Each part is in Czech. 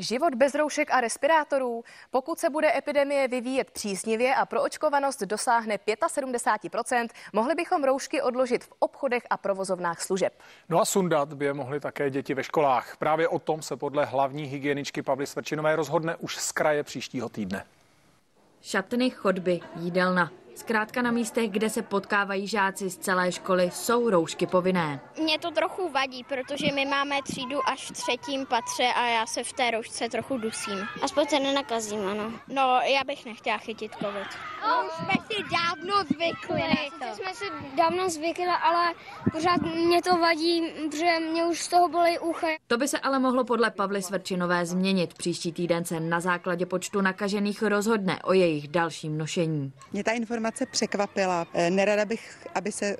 Život bez roušek a respirátorů? Pokud se bude epidemie vyvíjet příznivě a proočkovanost dosáhne 75%, mohli bychom roušky odložit v obchodech a provozovnách služeb. No a sundat by je mohly také děti ve školách. Právě o tom se podle hlavní hygieničky Pavly Svrčinové rozhodne už z kraje příštího týdne. Šatny, chodby, jídelna. Zkrátka na místech, kde se potkávají žáci z celé školy, jsou roušky povinné. Mě to trochu vadí, protože my máme třídu až v třetím patře a já se v té roušce trochu dusím. Aspoň se nenakazím, ano. No, já bych nechtěla chytit covid. No, už jsme si dávno zvykli na to. jsme si dávno zvykli, ale pořád mě to vadí, protože mě už z toho bolí ucha. To by se ale mohlo podle Pavly Svrčinové změnit. Příští týden se na základě počtu nakažených rozhodne o jejich dalším nošení. Mě ta informace překvapila. Nerada bych, aby se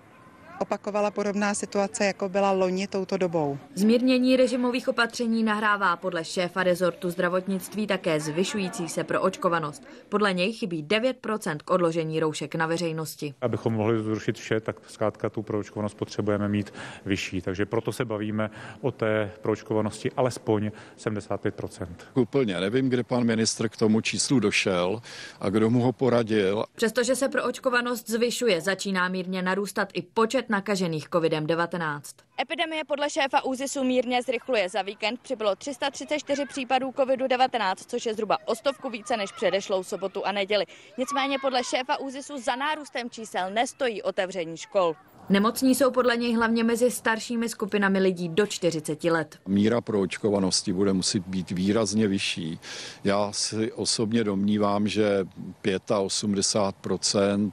opakovala podobná situace, jako byla loni touto dobou. Zmírnění režimových opatření nahrává podle šéfa rezortu zdravotnictví také zvyšující se pro očkovanost. Podle něj chybí 9% k odložení roušek na veřejnosti. Abychom mohli zrušit vše, tak zkrátka tu proočkovanost potřebujeme mít vyšší. Takže proto se bavíme o té proočkovanosti alespoň 75%. Úplně nevím, kde pan ministr k tomu číslu došel a kdo mu ho poradil. Přestože se proočkovanost zvyšuje, začíná mírně narůstat i počet nakažených COVID-19. Epidemie podle šéfa ÚZISu mírně zrychluje. Za víkend přibylo 334 případů COVID-19, což je zhruba o stovku více než předešlou sobotu a neděli. Nicméně podle šéfa ÚZISu za nárůstem čísel nestojí otevření škol. Nemocní jsou podle něj hlavně mezi staršími skupinami lidí do 40 let. Míra proočkovanosti bude muset být výrazně vyšší. Já si osobně domnívám, že 85%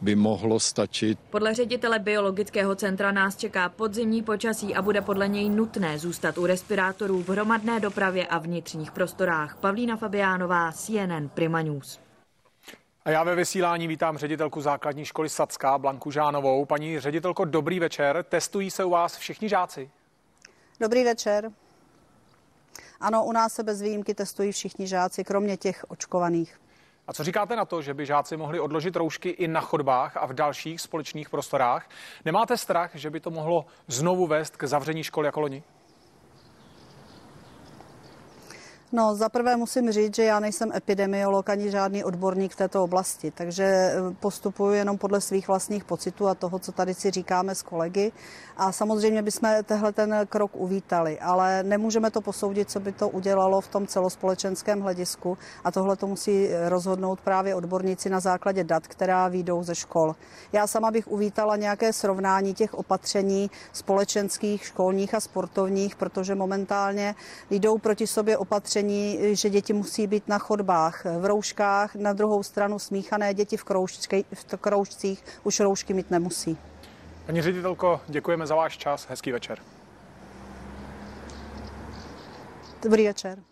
by mohlo stačit. Podle ředitele biologického centra nás čeká podzimní počasí a bude podle něj nutné zůstat u respirátorů v hromadné dopravě a vnitřních prostorách. Pavlína Fabiánová, CNN Prima News. A já ve vysílání vítám ředitelku základní školy Sacka, Blanku Žánovou. Paní ředitelko, dobrý večer. Testují se u vás všichni žáci? Dobrý večer. Ano, u nás se bez výjimky testují všichni žáci, kromě těch očkovaných. A co říkáte na to, že by žáci mohli odložit roušky i na chodbách a v dalších společných prostorách? Nemáte strach, že by to mohlo znovu vést k zavření škol jako loni? No, za prvé musím říct, že já nejsem epidemiolog ani žádný odborník v této oblasti, takže postupuji jenom podle svých vlastních pocitů a toho, co tady si říkáme s kolegy. A samozřejmě bychom tehle ten krok uvítali, ale nemůžeme to posoudit, co by to udělalo v tom celospolečenském hledisku a tohle to musí rozhodnout právě odborníci na základě dat, která výjdou ze škol. Já sama bych uvítala nějaké srovnání těch opatření společenských, školních a sportovních, protože momentálně jdou proti sobě opatření opatření, že děti musí být na chodbách v rouškách, na druhou stranu smíchané děti v, kroužky, v kroužcích už roušky mít nemusí. Paní ředitelko, děkujeme za váš čas. Hezký večer. Dobrý večer.